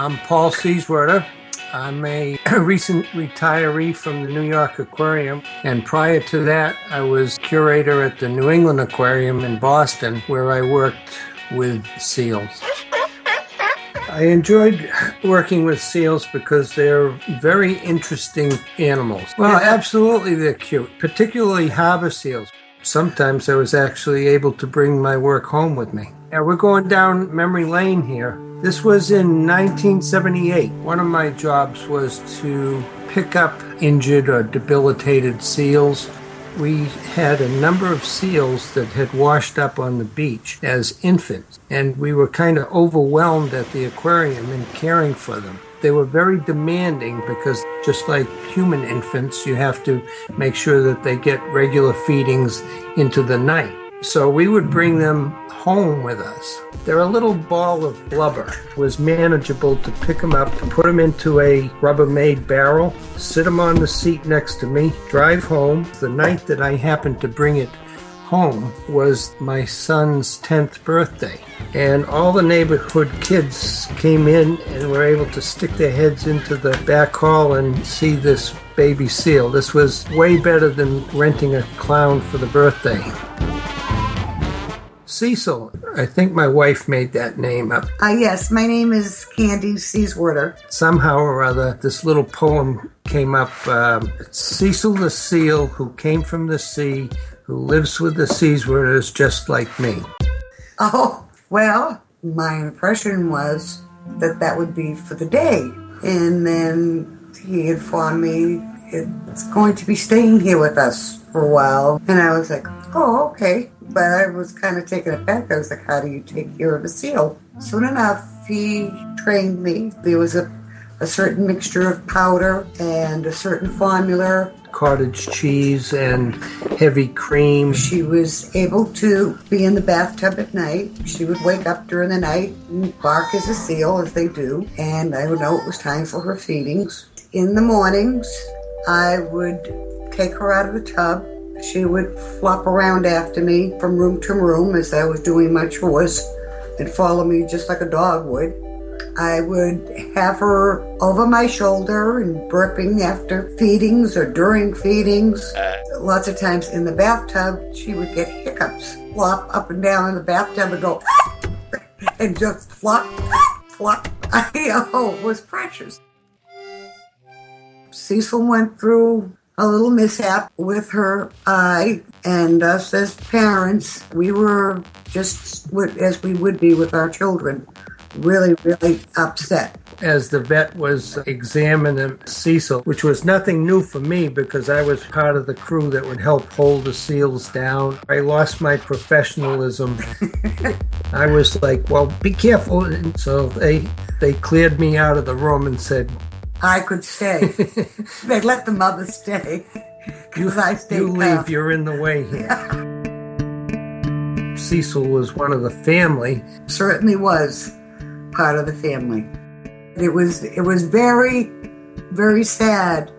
I'm Paul Sieswerda. I'm a recent retiree from the New York Aquarium, and prior to that, I was curator at the New England Aquarium in Boston, where I worked with seals. I enjoyed working with seals because they're very interesting animals. Well, absolutely, they're cute, particularly harbor seals. Sometimes I was actually able to bring my work home with me. Yeah, we're going down memory lane here. This was in 1978. One of my jobs was to pick up injured or debilitated seals we had a number of seals that had washed up on the beach as infants, and we were kind of overwhelmed at the aquarium in caring for them. They were very demanding because, just like human infants, you have to make sure that they get regular feedings into the night. So we would bring them home with us. They're a little ball of blubber. Was manageable to pick them up, put them into a Rubbermaid barrel, sit them on the seat next to me, drive home. The night that I happened to bring it home was my son's 10th birthday. And all the neighborhood kids came in and were able to stick their heads into the back hall and see this baby seal. This was way better than renting a clown for the birthday. Cecil. I think my wife made that name up. Uh, yes, my name is Candy Sieswerda. Somehow or other, this little poem came up. Um, Cecil the seal, who came from the sea, who lives with the Sieswerdas just like me. Oh, well, my impression was that that would be for the day. And then he informed me it's going to be staying here with us for a while. And I was like, oh, okay. But I was kind of taken aback. I was like, how do you take care of a seal? Soon enough, he trained me. There was a, a certain mixture of powder and a certain formula. Cottage cheese and heavy cream. She was able to be in the bathtub at night. She would wake up during the night and bark as a seal, as they do. And I would know it was time for her feedings. In the mornings, I would take her out of the tub she would flop around after me from room to room as I was doing my chores and follow me just like a dog would. I would have her over my shoulder and burping after feedings or during feedings. Uh. Lots of times in the bathtub, she would get hiccups, flop up and down in the bathtub and go, and just flop, flop. I, oh, it was precious. Cecil went through a little mishap with her eye, and us as parents, we were just as we would be with our children, really, really upset. As the vet was examining Cecil, which was nothing new for me because I was part of the crew that would help hold the seals down, I lost my professionalism. I was like, "Well, be careful!" And so they they cleared me out of the room and said, I could stay. they let the mother stay. You, I you leave, you're in the way here. Cecil was one of the family. Certainly was part of the family. It was it was very, very sad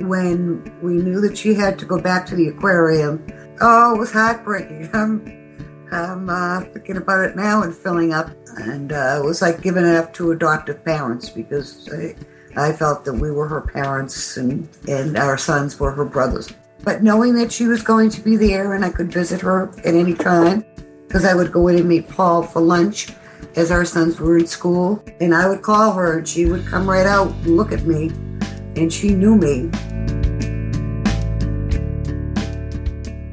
when we knew that she had to go back to the aquarium. Oh, it was heartbreaking. I'm, I'm uh, thinking about it now and filling up. And uh, it was like giving it up to adoptive parents because I felt that we were her parents and, and our sons were her brothers. But knowing that she was going to be there and I could visit her at any time, because I would go in and meet Paul for lunch as our sons were in school, and I would call her and she would come right out and look at me, and she knew me.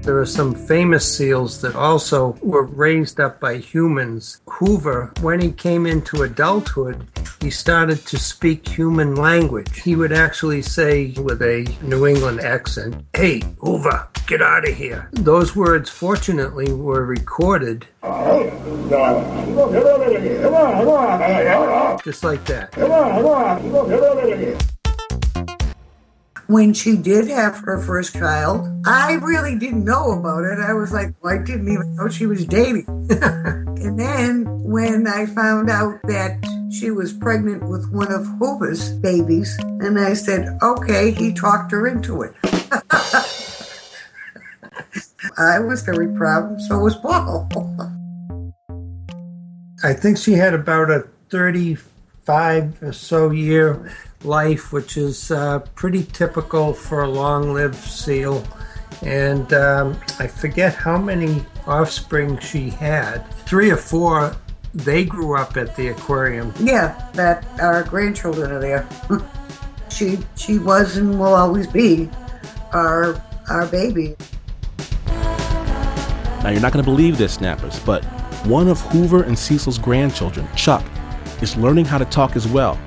There are some famous seals that also were raised up by humans. Hoover, when he came into adulthood, he started to speak human language. He would actually say with a New England accent, Hey, Hoover, get out of here. Those words, fortunately, were recorded. Just like that when she did have her first child, I really didn't know about it. I was like, well, I didn't even know she was dating. and then when I found out that she was pregnant with one of Hoover's babies, and I said, okay, he talked her into it. I was very proud, so was Paul. I think she had about a 30 five or so year life, which is uh, pretty typical for a long lived seal. And um, I forget how many offspring she had. Three or four, they grew up at the aquarium. Yeah, that our grandchildren are there. she she was and will always be our our baby. Now you're not going to believe this, snappers, but one of Hoover and Cecil's grandchildren, Chuck, is learning how to talk as well.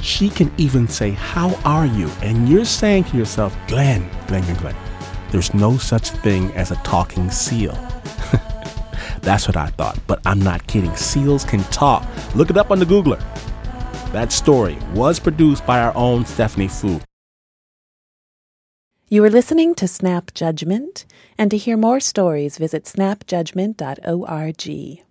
She can even say, How are you? And you're saying to yourself, Glenn, Glenn, Glenn, Glenn, there's no such thing as a talking seal. That's what I thought, but I'm not kidding. Seals can talk. Look it up on the Googler. That story was produced by our own Stephanie Foo. You are listening to Snap Judgment, and to hear more stories, visit snapjudgment.org.